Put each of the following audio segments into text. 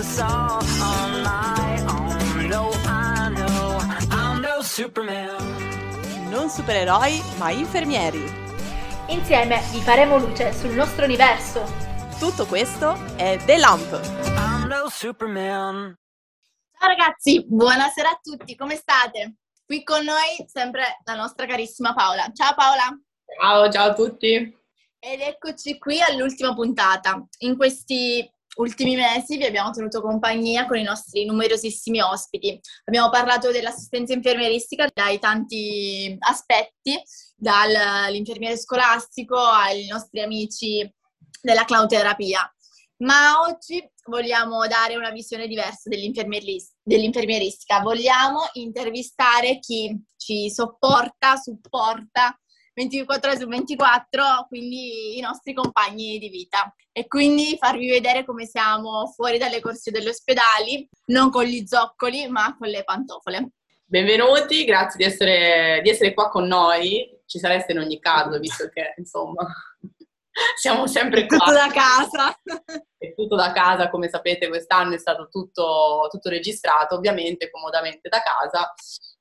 this all on my own. No, I know I'm no Superman. Non supereroi, ma infermieri. Insieme vi faremo luce sul nostro universo. Tutto questo è The Lamp. I'm no Superman. Ciao ragazzi, buonasera a tutti, come state? Qui con noi sempre la nostra carissima Paola. Ciao Paola! Ciao, ciao a tutti! Ed eccoci qui all'ultima puntata. In questi ultimi mesi vi abbiamo tenuto compagnia con i nostri numerosissimi ospiti. Abbiamo parlato dell'assistenza infermieristica dai tanti aspetti, dall'infermiere scolastico ai nostri amici della cloud-terapia. Ma oggi vogliamo dare una visione diversa dell'infermieristica. Vogliamo intervistare chi ci sopporta, supporta 24 ore su 24, quindi i nostri compagni di vita. E quindi farvi vedere come siamo fuori dalle corsie degli ospedali, non con gli zoccoli, ma con le pantofole. Benvenuti, grazie di essere, di essere qua con noi. Ci sareste in ogni caso, visto che insomma siamo sempre qua. Tutto da casa. È tutto da casa, come sapete quest'anno è stato tutto, tutto registrato, ovviamente comodamente da casa.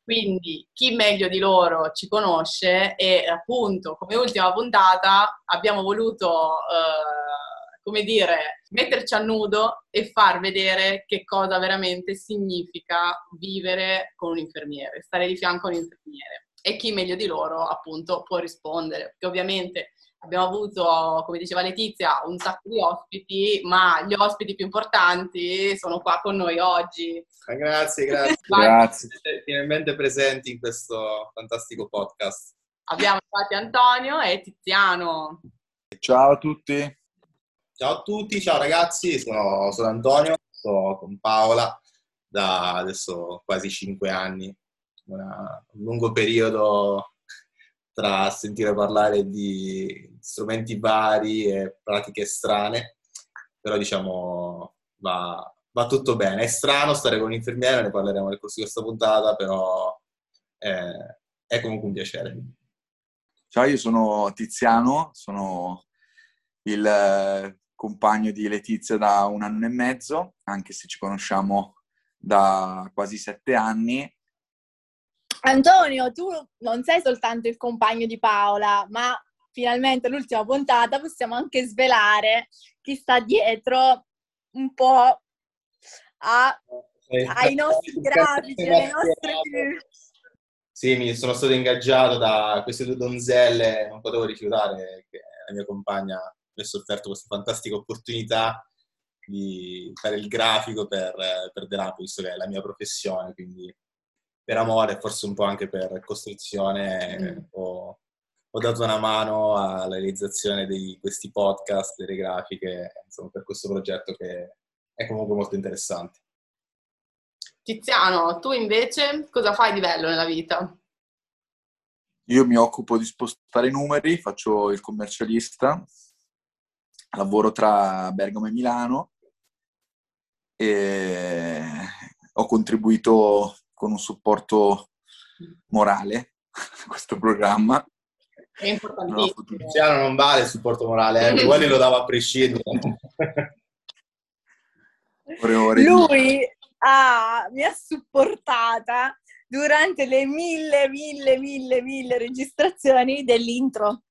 Quindi chi meglio di loro ci conosce e appunto come ultima puntata abbiamo voluto, eh, come dire, metterci a nudo e far vedere che cosa veramente significa vivere con un infermiere, stare di fianco a un infermiere. E chi meglio di loro appunto può rispondere, perché ovviamente abbiamo avuto, come diceva Letizia, un sacco di ospiti, ma gli ospiti più importanti sono qua con noi oggi. Ah, grazie, grazie. grazie. Siete finalmente presenti in questo fantastico podcast. Abbiamo infatti Antonio e Tiziano. Ciao a tutti. Ciao a tutti, ciao ragazzi, sono, sono Antonio, sto con Paola da adesso quasi cinque anni, Una, un lungo periodo tra sentire parlare di strumenti vari e pratiche strane, però diciamo va, va tutto bene. È strano stare con un infermiere, ne parleremo nel corso di questa puntata, però è, è comunque un piacere. Ciao, io sono Tiziano, sono il eh, compagno di Letizia da un anno e mezzo, anche se ci conosciamo da quasi sette anni Antonio, tu non sei soltanto il compagno di Paola, ma finalmente l'ultima puntata possiamo anche svelare chi sta dietro un po' a, ai nostri grafici, alle nostre... Sì, mi sono stato ingaggiato da queste due donzelle, non potevo rifiutare che la mia compagna mi ha offerto questa fantastica opportunità di fare il grafico per, per Delapo, visto che è la mia professione, quindi per amore, forse un po' anche per costruzione, mm. ho, ho, dato una mano alla realizzazione di questi podcast, delle grafiche, insomma, per questo progetto che è comunque molto interessante. Tiziano, tu invece cosa fai di bello nella vita? Io mi occupo di spostare i numeri, faccio il commercialista, lavoro tra Bergamo e Milano e ho contribuito con un supporto morale a questo programma. È importantissimo. Luciano non vale il supporto morale, eh? quelli lo dava a prescindere. Lui ha, mi ha supportata durante le mille, mille, mille, mille registrazioni dell'intro,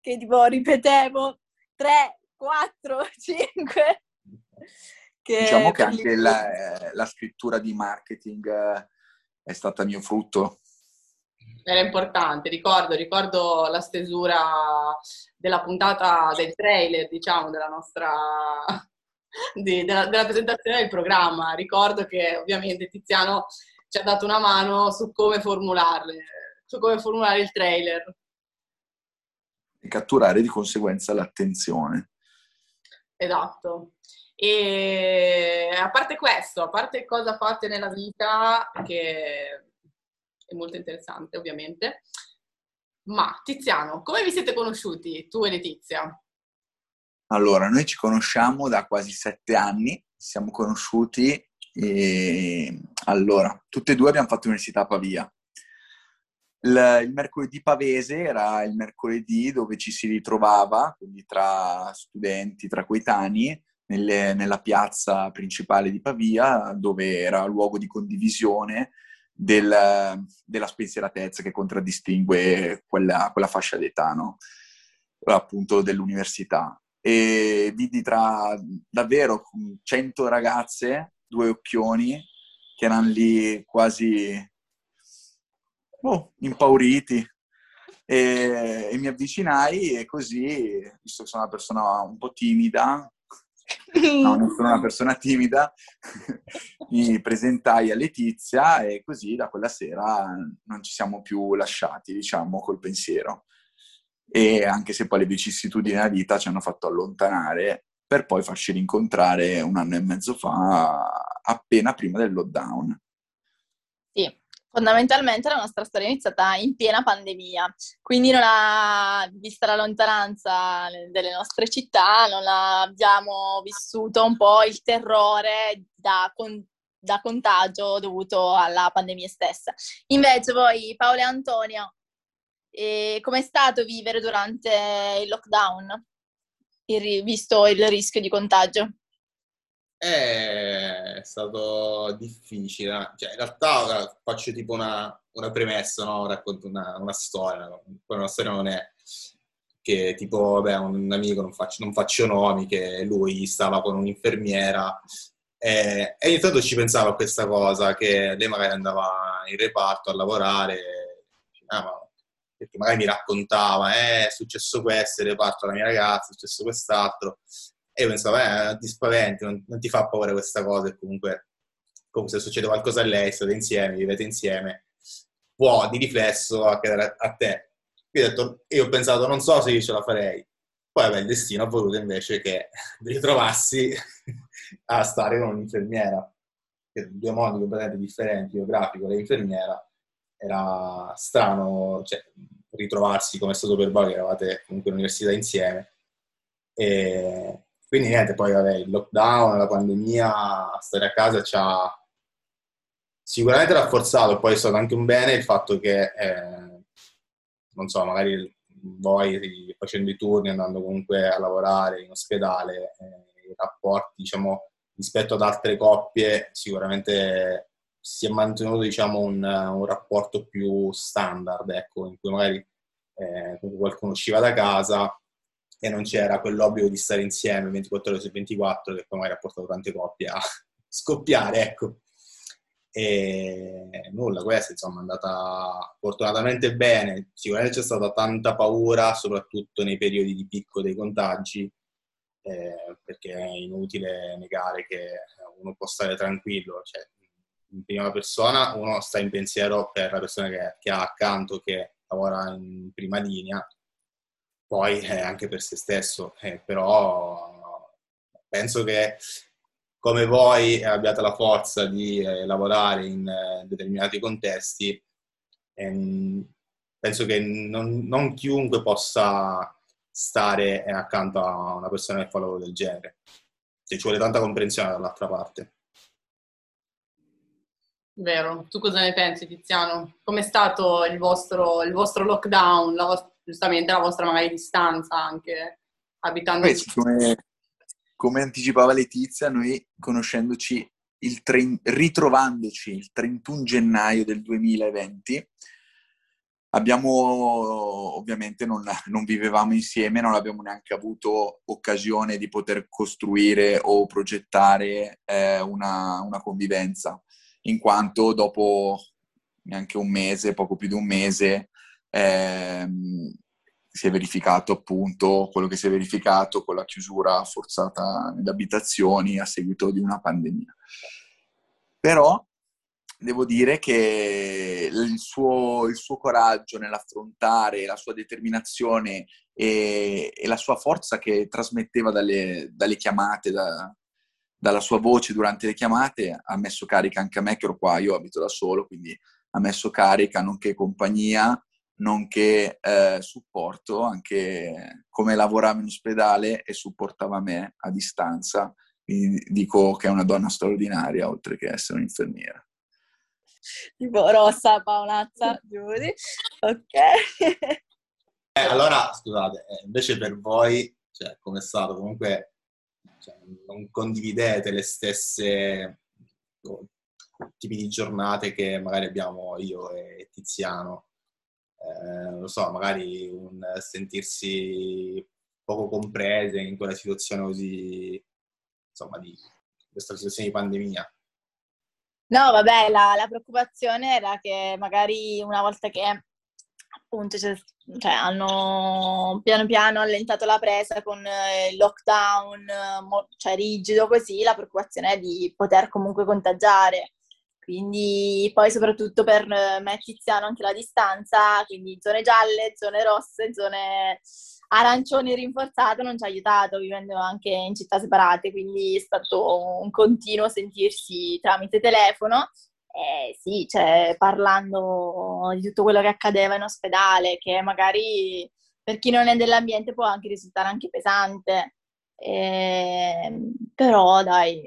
che tipo ripetevo 3, 4, 5. Che diciamo che anche la, la, scrittura di marketing eh, è stata mio frutto. Era importante, ricordo, ricordo la stesura della puntata del trailer, diciamo, della nostra di, della, della, presentazione del programma. Ricordo che ovviamente Tiziano ci ha dato una mano su come formularle, su come formulare il trailer. E catturare di conseguenza l'attenzione. Esatto. E a parte questo, a parte cosa fate nella vita, che è molto interessante ovviamente, ma Tiziano, come vi siete conosciuti tu e Letizia? Allora, noi ci conosciamo da quasi sette anni, siamo conosciuti e allora, tutte e due abbiamo fatto l'università a Pavia. Il, il, mercoledì pavese era il mercoledì dove ci si ritrovava, quindi tra studenti, tra coetanei, nelle- nella piazza principale di Pavia, dove era luogo di condivisione del- della spensieratezza che contraddistingue quella, quella fascia d'età, no? appunto dell'università. E vidi tra davvero 100 ragazze, due occhioni, che erano lì quasi oh, impauriti. E, e mi avvicinai e così, visto che sono una persona un po' timida, no, non sono una persona timida, mi presentai a Letizia e così da quella sera non ci siamo più lasciati, diciamo, col pensiero. E anche se poi le vicissitudini della vita ci hanno fatto allontanare per poi farci rincontrare un anno e mezzo fa, appena prima del lockdown. Fondamentalmente la nostra storia è iniziata in piena pandemia, quindi ha, vista la lontananza delle nostre città, non abbiamo vissuto un po' il terrore da, con- da contagio dovuto alla pandemia stessa. Invece voi, Paolo e Antonio, eh, com'è stato vivere durante il lockdown, il visto il rischio di contagio? È stato difficile, cioè in realtà ora faccio tipo una, una premessa, no? Racconto una, una storia, poi una storia non è che tipo, vabbè, un amico, non faccio, non faccio nomi, che lui stava con un'infermiera e, e ogni tanto ci pensavo a questa cosa, che lei magari andava in reparto a lavorare, ah, ma- perché magari mi raccontava, eh, è successo questo, in reparto alla mia ragazza, è successo quest'altro, e io pensavo, eh, ti spaventi, non, non ti fa paura questa cosa, e comunque, comunque se succede qualcosa a lei, state insieme, vivete insieme, può di riflesso accadere a, te. Io ho detto, io ho pensato, non so se io ce la farei. Poi, vabbè, il destino ha voluto invece che ritrovassi a stare con un'infermiera, due modi completamente differenti, io grafico e infermiera, era strano cioè, ritrovarsi come è stato per voi, che eravate comunque all'università insieme. E quindi niente, poi vabbè, il lockdown, la pandemia, stare a casa ci ha sicuramente rafforzato, poi è stato anche un bene il fatto che, eh, non so, magari voi facendo i turni, andando comunque a lavorare in ospedale, eh, i rapporti, diciamo, rispetto ad altre coppie, sicuramente si è mantenuto, diciamo, un, un rapporto più standard, ecco, in cui magari eh, qualcuno usciva da casa e non c'era quell'obbligo di stare insieme 24 ore su 24 che poi magari ha portato tante coppie a scoppiare, ecco. E nulla, questa insomma è andata fortunatamente bene. Sicuramente c'è stata tanta paura, soprattutto nei periodi di picco dei contagi, eh, perché è inutile negare che uno può stare tranquillo, cioè in prima persona uno sta in pensiero per la persona che, che ha accanto, che lavora in prima linea, poi eh, anche per se stesso, eh, però penso che come voi abbiate la forza di eh, lavorare in eh, determinati contesti, ehm, penso che non, non chiunque possa stare eh, accanto a una persona che fa lavoro del genere. Se ci vuole tanta comprensione dall'altra parte. Vero, tu cosa ne pensi Tiziano? Com'è stato il vostro, il vostro lockdown, la vos- giustamente la vostra magari distanza anche abitando Beh, come, come anticipava Letizia, noi conoscendoci, il tre- ritrovandoci il 31 gennaio del 2020, abbiamo ovviamente non, non vivevamo insieme, non abbiamo neanche avuto occasione di poter costruire o progettare eh, una, una convivenza, in quanto dopo neanche un mese, poco più di un mese, ehm, si è verificato appunto quello che si è verificato con la chiusura forzata nelle abitazioni a seguito di una pandemia. Però devo dire che il suo, il suo coraggio nell'affrontare, la sua determinazione e, e la sua forza che trasmetteva dalle, dalle chiamate, da, dalla sua voce durante le chiamate, ha messo carica anche a me che ero qua, io abito da solo, quindi ha messo carica nonché compagnia nonché eh, supporto, anche come lavorava in ospedale e supportava me a distanza. Quindi dico che è una donna straordinaria, oltre che essere un'infermiera. Tipo rossa, Paolazza, Giudi. Ok. Eh, allora, scusate, eh, invece per voi, cioè, come è stato? Comunque, cioè, non condividete le stesse tipi di giornate che magari abbiamo io e Tiziano. Eh, non so, magari un sentirsi poco comprese in quella situazione così, insomma, di questa situazione di pandemia. No, vabbè, la, la preoccupazione era che magari una volta che appunto cioè, cioè, hanno piano piano allentato la presa con eh, il lockdown, cioè rigido così, la preoccupazione è di poter comunque contagiare. Quindi poi soprattutto per me e Tiziano anche la distanza, quindi zone gialle, zone rosse, zone arancioni rinforzate non ci ha aiutato vivendo anche in città separate, quindi è stato un continuo sentirsi tramite telefono. Eh, sì, cioè, parlando di tutto quello che accadeva in ospedale, che magari per chi non è dell'ambiente può anche risultare anche pesante. Eh, però dai,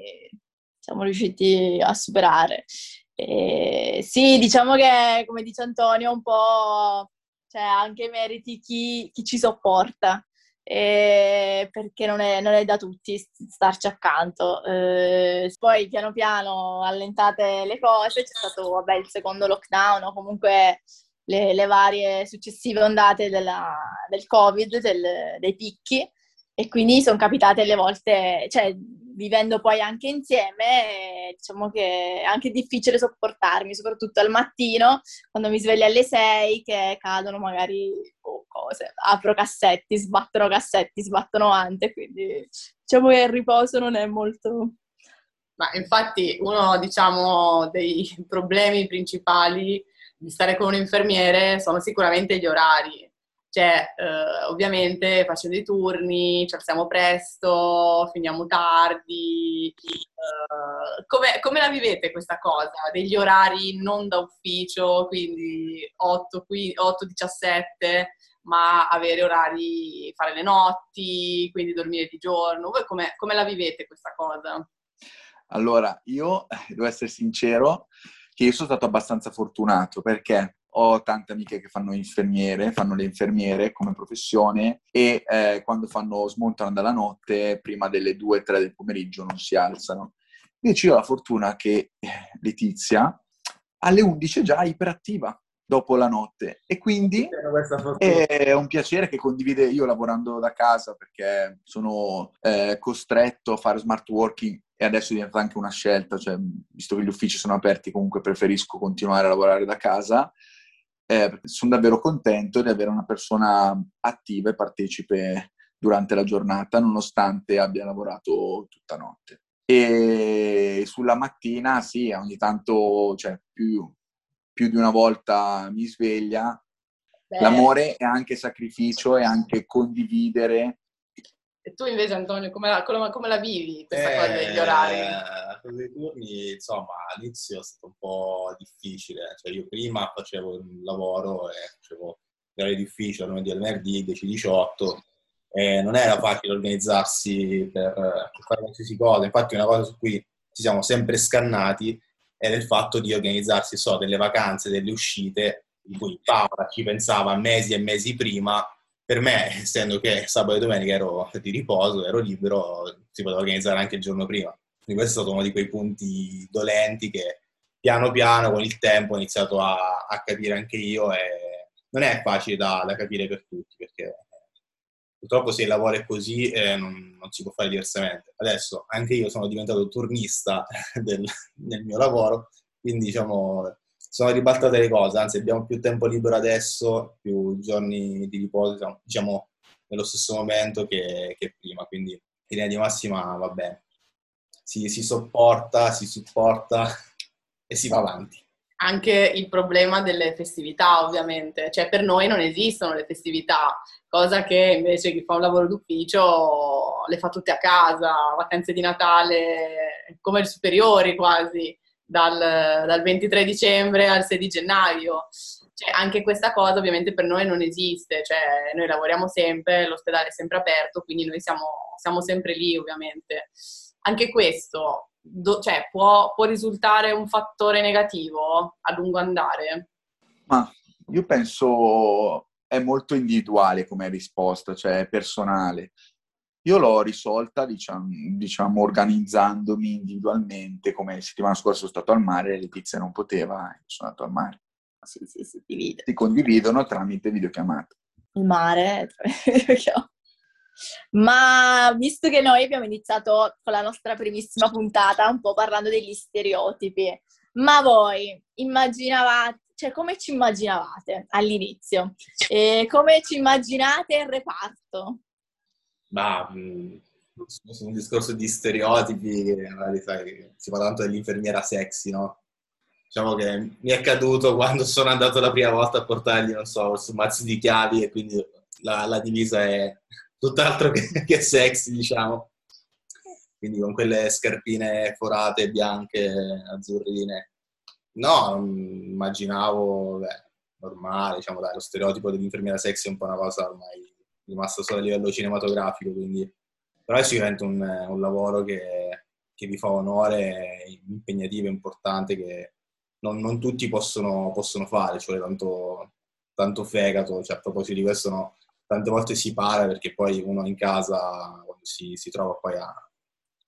siamo riusciti a superare. Eh, sì, diciamo che, come dice Antonio, un po' cioè anche meriti chi, chi ci sopporta, eh, perché non è, non è, da tutti starci accanto. Eh, poi piano piano allentate le cose, c'è stato vabbè, il secondo lockdown o comunque le, le varie successive ondate della, del Covid, del, dei picchi, e quindi sono capitate le volte, cioè vivendo poi anche insieme, diciamo che è anche difficile sopportarmi, soprattutto al mattino, quando mi sveglio alle 6, che cadono magari oh, cose, apro cassetti, sbattono cassetti, sbattono ante, quindi diciamo che il riposo non è molto... Ma infatti uno, diciamo, dei problemi principali di stare con un infermiere sono sicuramente gli orari cioè, eh, ovviamente facendo i turni, ci alziamo presto, finiamo tardi. Eh, come, la vivete questa cosa? Degli orari non da ufficio, quindi 8-17, ma avere orari, fare le notti, quindi dormire di giorno. Voi come, come la vivete questa cosa? Allora, io devo essere sincero che io sono stato abbastanza fortunato perché ho tante amiche che fanno infermiere, fanno le infermiere come professione e eh, quando fanno, smontano dalla notte, prima delle 2-3 del pomeriggio non si alzano. Invece ho la fortuna che eh, Letizia alle 11 è già iperattiva dopo la notte e quindi è un piacere che condivide io lavorando da casa perché sono eh, costretto a fare smart working e adesso diventa anche una scelta, cioè, visto che gli uffici sono aperti comunque preferisco continuare a lavorare da casa eh, sono davvero contento di avere una persona attiva e partecipe durante la giornata, nonostante abbia lavorato tutta notte. E sulla mattina, sì, ogni tanto, cioè, più, più di una volta mi sveglia. Beh. L'amore è anche sacrificio, è anche condividere e tu invece, Antonio, come la, come la vivi questa eh, cosa degli orari? Con i turni, insomma, all'inizio è stato un po' difficile. Cioè, io prima facevo un lavoro e facevo orari difficili, lunedì al venerdì, 10-18, e non era facile organizzarsi per, per fare qualsiasi cosa. Infatti, una cosa su cui ci siamo sempre scannati è il fatto di organizzarsi, so, delle vacanze, delle uscite, in cui Paola ci pensava mesi e mesi prima per me, essendo che sabato e domenica ero di riposo, ero libero, si poteva organizzare anche il giorno prima. Quindi questo è stato uno di quei punti dolenti che piano piano con il tempo ho iniziato a, a capire anche io e non è facile da, da, capire per tutti perché purtroppo se il lavoro è così eh, non, non, si può fare diversamente. Adesso anche io sono diventato turnista del, del mio lavoro, quindi diciamo sono ribaltate le cose, anzi abbiamo più tempo libero adesso, più giorni di riposo, diciamo, nello stesso momento che, che prima, quindi in linea di massima va bene. Si, si sopporta, si supporta e si va avanti. Anche il problema delle festività, ovviamente, cioè per noi non esistono le festività, cosa che invece chi fa un lavoro d'ufficio le fa tutte a casa, vacanze di Natale, come superiori quasi dal, dal 23 dicembre al 6 gennaio. Cioè, anche questa cosa ovviamente per noi non esiste, cioè, noi lavoriamo sempre, l'ospedale è sempre aperto, quindi noi siamo, siamo sempre lì ovviamente. Anche questo do, cioè, può, può risultare un fattore negativo a lungo andare? Ma io penso è molto individuale come risposta, cioè personale. Io l'ho risolta, diciamo, diciamo, organizzandomi individualmente, come settimana scorsa sono stato al mare, Letizia non poteva, sono andato al mare. Sì, sì, si divide. Si condividono tramite videochiamata. Il mare. Ma visto che noi abbiamo iniziato con la nostra primissima puntata un po' parlando degli stereotipi, ma voi immaginavate, cioè come ci immaginavate all'inizio? E come ci immaginate il reparto? Ma mh, su un discorso di stereotipi, magari sai, si parla tanto dell'infermiera sexy, no? Diciamo che mi è accaduto quando sono andato la prima volta a portargli, non so, un mazzo di chiavi e quindi la, la divisa è tutt'altro che, che sexy, diciamo. Quindi con quelle scarpine forate, bianche, azzurrine. No, mm, immaginavo, beh, normale, diciamo, dai, lo stereotipo dell'infermiera sexy è un po' una cosa ormai rimasta solo a livello cinematografico, quindi... Però è sicuramente un, un lavoro che, che, vi fa onore, impegnativo, importante, che non, non tutti possono, possono, fare, cioè tanto, tanto fegato, cioè a proposito di questo no, tante volte si parla perché poi uno in casa, quando si, si trova poi a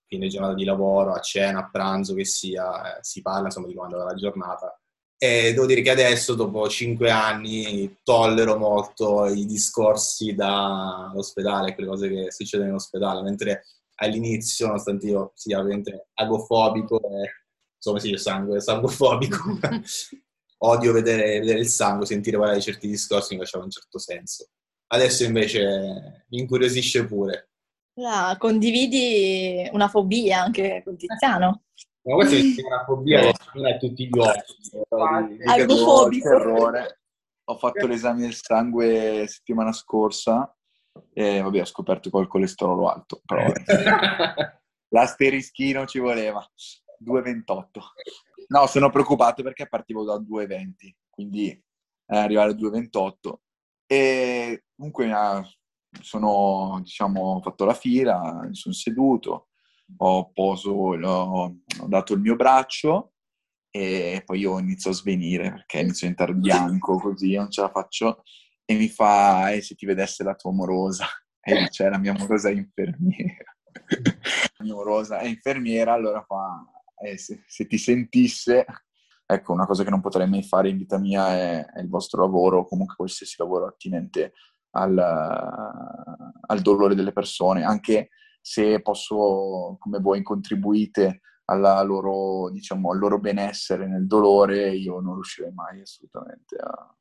fine giornata di lavoro, a cena, a pranzo che sia, eh, si parla insomma di quando va la giornata. E devo dire che adesso, dopo cinque anni, tollero molto i discorsi dall'ospedale, quelle cose che succedono in ospedale, mentre all'inizio, nonostante io sia ovviamente agofobico, e, insomma sì, sangue, sanguofobico, odio vedere, vedere, il sangue, sentire parlare di certi discorsi mi faceva un certo senso. Adesso invece mi incuriosisce pure. Ah, condividi una fobia anche con Tiziano? Ma questa è una fobia che è tutti gli occhi. Agofobico. Errore. Ho fatto l'esame del sangue settimana scorsa e vabbè ho scoperto che ho il colesterolo alto, però l'asterischino ci voleva. 2,28. No, sono preoccupato perché partivo da 2,20, quindi eh, arrivare a 2,28 e comunque sono, diciamo, ho fatto la fila, mi sono seduto, ho, poso, ho, dato il mio braccio e poi io inizio a svenire perché inizio a diventare bianco così, non ce la faccio. E mi fa, eh, se ti vedesse la tua amorosa, e c'è la mia amorosa infermiera. la mia amorosa è infermiera, allora fa, eh, se, se, ti sentisse, ecco, una cosa che non potrei mai fare in vita mia è, è il vostro lavoro, o comunque qualsiasi lavoro attinente al, al, dolore delle persone, anche se posso, come voi, contribuite loro, diciamo, al loro benessere nel dolore, io non riuscirei mai assolutamente a,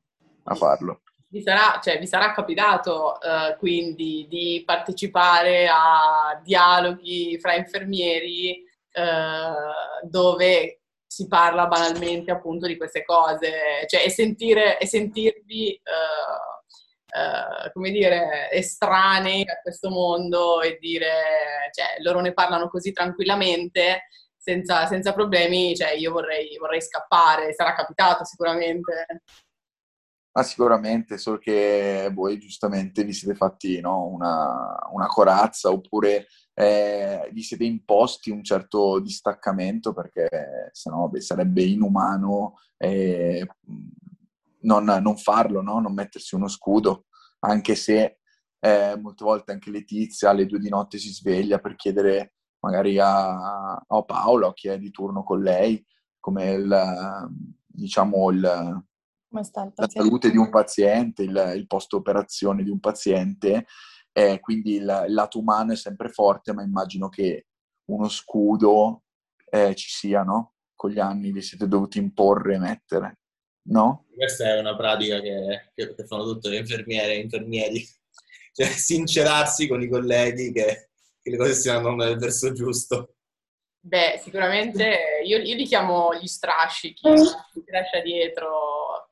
a farlo. Vi sarà, cioè, vi sarà capitato uh, quindi di partecipare a dialoghi fra infermieri uh, dove si parla banalmente appunto di queste cose, cioè e, sentire, e sentirvi, uh, uh, come dire, estranei a questo mondo e dire, cioè loro ne parlano così tranquillamente, senza, senza problemi, cioè io vorrei, vorrei scappare, sarà capitato sicuramente. Ah, sicuramente, solo che voi giustamente vi siete fatti no, una, una corazza oppure eh, vi siete imposti un certo distaccamento perché sennò beh, sarebbe inumano eh, non, non, farlo, no? non mettersi uno scudo, anche se eh, molte volte anche Letizia alle due di notte si sveglia per chiedere magari a, a Paolo, a chi è di turno con lei, come il, diciamo, il, la salute di un paziente, il, il post operazione di un paziente eh, quindi il, il, lato umano è sempre forte, ma immagino che uno scudo eh, ci sia, no? Con gli anni vi siete dovuti imporre e mettere, no? Questa è una pratica che, che, che fanno tutte le infermiere e infermieri, cioè sincerarsi con i colleghi che, che le cose stiano andando nel verso giusto. Beh, sicuramente io, io li chiamo gli strascichi, chi lascia dietro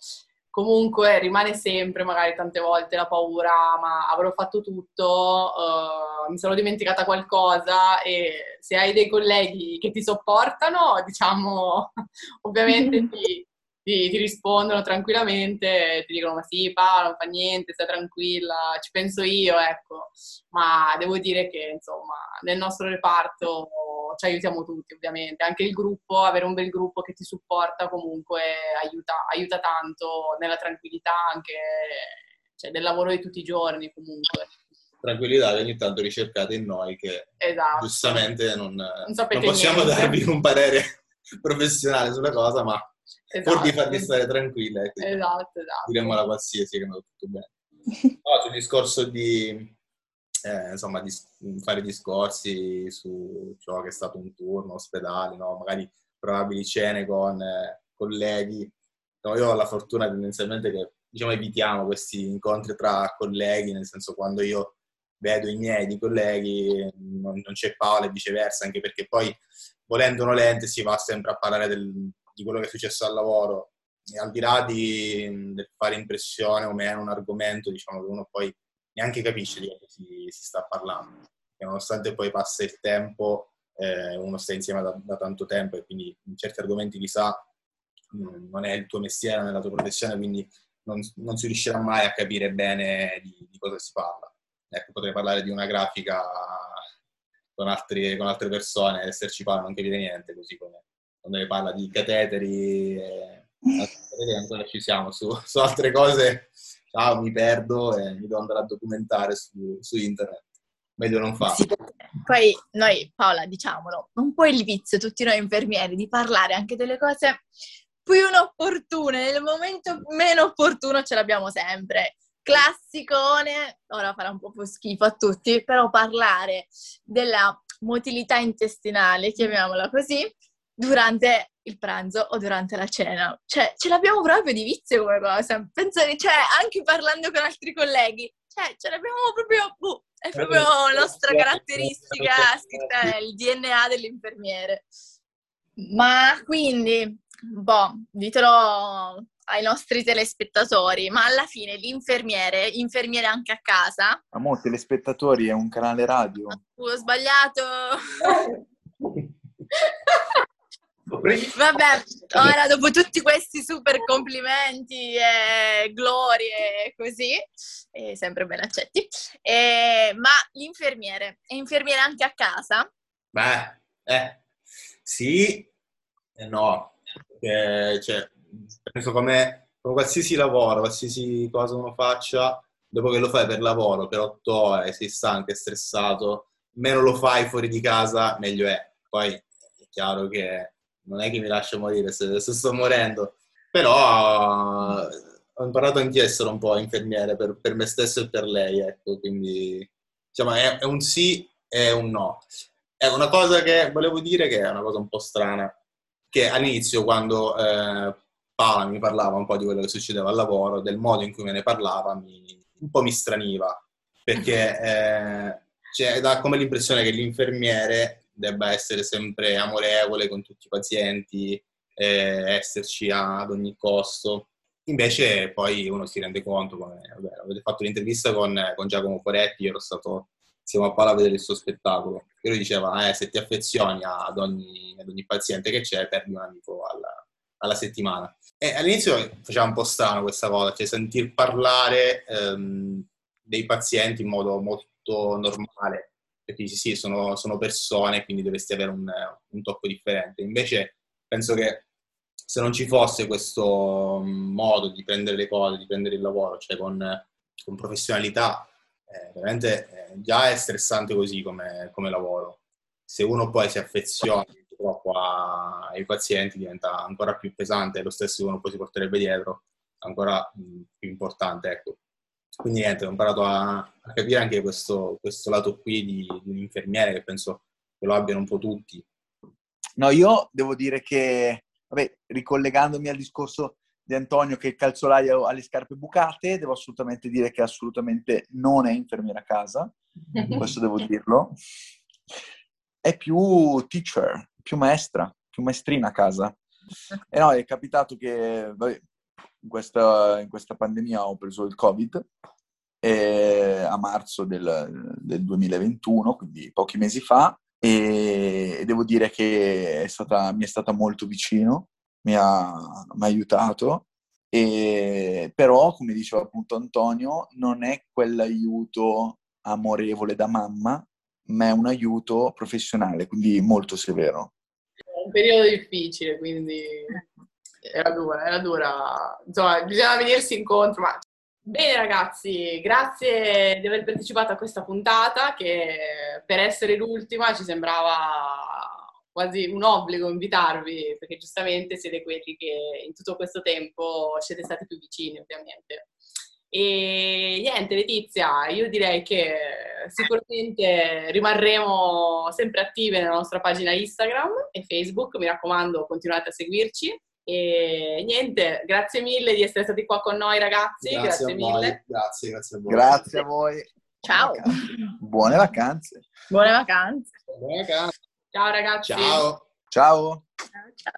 comunque rimane sempre magari tante volte la paura, ma avrò fatto tutto, uh, mi sono dimenticata qualcosa e se hai dei colleghi che ti sopportano, diciamo, ovviamente ti, ti, ti, rispondono tranquillamente, ti dicono ma sì Paolo, non fa niente, stai tranquilla, ci penso io, ecco, ma devo dire che insomma nel nostro reparto ci aiutiamo tutti ovviamente, anche il gruppo, avere un bel gruppo che ti supporta comunque aiuta, aiuta tanto nella tranquillità anche cioè, del lavoro di tutti i giorni comunque. tranquillità che ogni tanto ricercate in noi che Esatto. giustamente non, sapete non possiamo niente. darvi un parere professionale sulla cosa, ma pur di Esatto. farvi stare tranquille, ecco, Esatto, esatto. diremo la qualsiasi che andato tutto bene. No, sul discorso di, eh, insomma, di fare discorsi su ciò che è stato un turno, ospedali, no? magari probabili cene con eh, colleghi. No, io ho la fortuna tendenzialmente che diciamo, evitiamo questi incontri tra colleghi, nel senso quando io vedo i miei di colleghi non, non c'è Paola e viceversa, anche perché poi volendo o nolente si va sempre a parlare del- di quello che è successo al lavoro e al di là di, fare impressione o meno un argomento, diciamo che uno poi neanche capisce di cosa si, si sta parlando. E nonostante poi passa il tempo, eh, uno sta insieme da, da tanto tempo e quindi in certi argomenti mm, non è il tuo mestiere, non è la tua professione, quindi non, non si riuscirà mai a capire bene di, di cosa si parla. Ecco, potrei parlare di una grafica con, altri- con altre persone, esserci qua non capire niente, così come quando ne parla di cateteri, e, cateteri ancora ci siamo, su, su altre cose ciao, mi perdo e mi devo andare a documentare su, su internet. Meglio non farlo. Sì, poi noi, Paola, diciamolo, un po' il vizio, tutti noi infermieri, di parlare anche delle cose più inopportune, nel momento meno opportuno ce l'abbiamo sempre. Classicone, ora farà un po' schifo a tutti, però parlare della motilità intestinale, chiamiamola così, durante il pranzo o durante la cena. Cioè, ce l'abbiamo proprio di vizio come cosa. Penso che, cioè, anche parlando con altri colleghi, cioè, ce l'abbiamo proprio, boh, è proprio la nostra caratteristica scritta nel DNA dell'infermiere. Ma quindi, boh, ditelo ai nostri telespettatori, ma alla fine l'infermiere, infermiere anche a casa, Amo, telespettatori è un canale radio. Uh, ho sbagliato. Vabbè, ora dopo tutti questi super complimenti e glorie e così, e sempre ben accetti, eh, ma l'infermiere, è infermiere anche a casa? Beh, eh, sì e no. Perché, cioè, penso come, come qualsiasi lavoro, qualsiasi cosa uno faccia, dopo che lo fai per lavoro, per otto ore, sei stanco e stressato, meno lo fai fuori di casa, meglio è. Poi è chiaro che non è che mi lascia morire se, se sto morendo, però ho imparato anch'io a essere un po' infermiere per, per me stesso e per lei, ecco, quindi diciamo è, è un sì e un no. È una cosa che volevo dire che è una cosa un po' strana, che all'inizio quando eh, Paola mi parlava un po' di quello che succedeva al lavoro, del modo in cui me ne parlava, mi- un po' mi straniva, perché eh, c'è da come l'impressione che l'infermiere debba essere sempre amorevole con tutti i pazienti, eh, esserci ad ogni costo. Invece poi uno si rende conto, come vabbè, avete fatto l'intervista con, con Giacomo Poretti, io ero stato insieme a Paola a vedere il suo spettacolo, e lui diceva, eh, se ti affezioni ad ogni, ad ogni paziente che c'è, perdi un amico alla, alla settimana. E all'inizio faceva un po' strano questa cosa, cioè sentir parlare ehm, dei pazienti in modo molto normale, perché dici sì, sono, sono persone, quindi dovresti avere un, un tocco differente. Invece penso che se non ci fosse questo modo di prendere le cose, di prendere il lavoro, cioè con, con professionalità, eh, veramente eh, già è stressante così come, come lavoro. Se uno poi si affeziona troppo ai pazienti diventa ancora più pesante, lo stesso uno poi si porterebbe dietro, ancora mh, più importante, ecco. Quindi niente, ho imparato a, a capire anche questo, questo lato qui di, di un infermiere che penso che lo abbiano un po' tutti. No, io devo dire che, vabbè, ricollegandomi al discorso di Antonio che il calzolaio ha le scarpe bucate, devo assolutamente dire che assolutamente non è infermiera a casa, questo devo dirlo. È più teacher, più maestra, più maestrina a casa. E no, è capitato che, vabbè, in questa, in questa pandemia ho preso il Covid eh, a marzo del, del 2021, quindi pochi mesi fa, e, devo dire che è stata, mi è stata molto vicino, mi ha, mi ha aiutato, e, però, come diceva appunto Antonio, non è quell'aiuto amorevole da mamma, ma è un aiuto professionale, quindi molto severo. È un periodo difficile, quindi era dura, era dura. Insomma, bisogna venirsi incontro, ma Bene ragazzi, grazie di aver partecipato a questa puntata che per essere l'ultima ci sembrava quasi un obbligo invitarvi perché giustamente siete quelli che in tutto questo tempo siete stati più vicini ovviamente. E niente Letizia, io direi che sicuramente rimarremo sempre attive nella nostra pagina Instagram e Facebook, mi raccomando continuate a seguirci e niente, grazie mille di essere stati qua con noi ragazzi, grazie, Grazie, a voi. mille. Grazie, grazie a voi. Grazie a voi. Ciao. Buone vacanze. Buone vacanze. Buone vacanze. Ciao ragazzi. Ciao. Ciao. Ciao, ciao.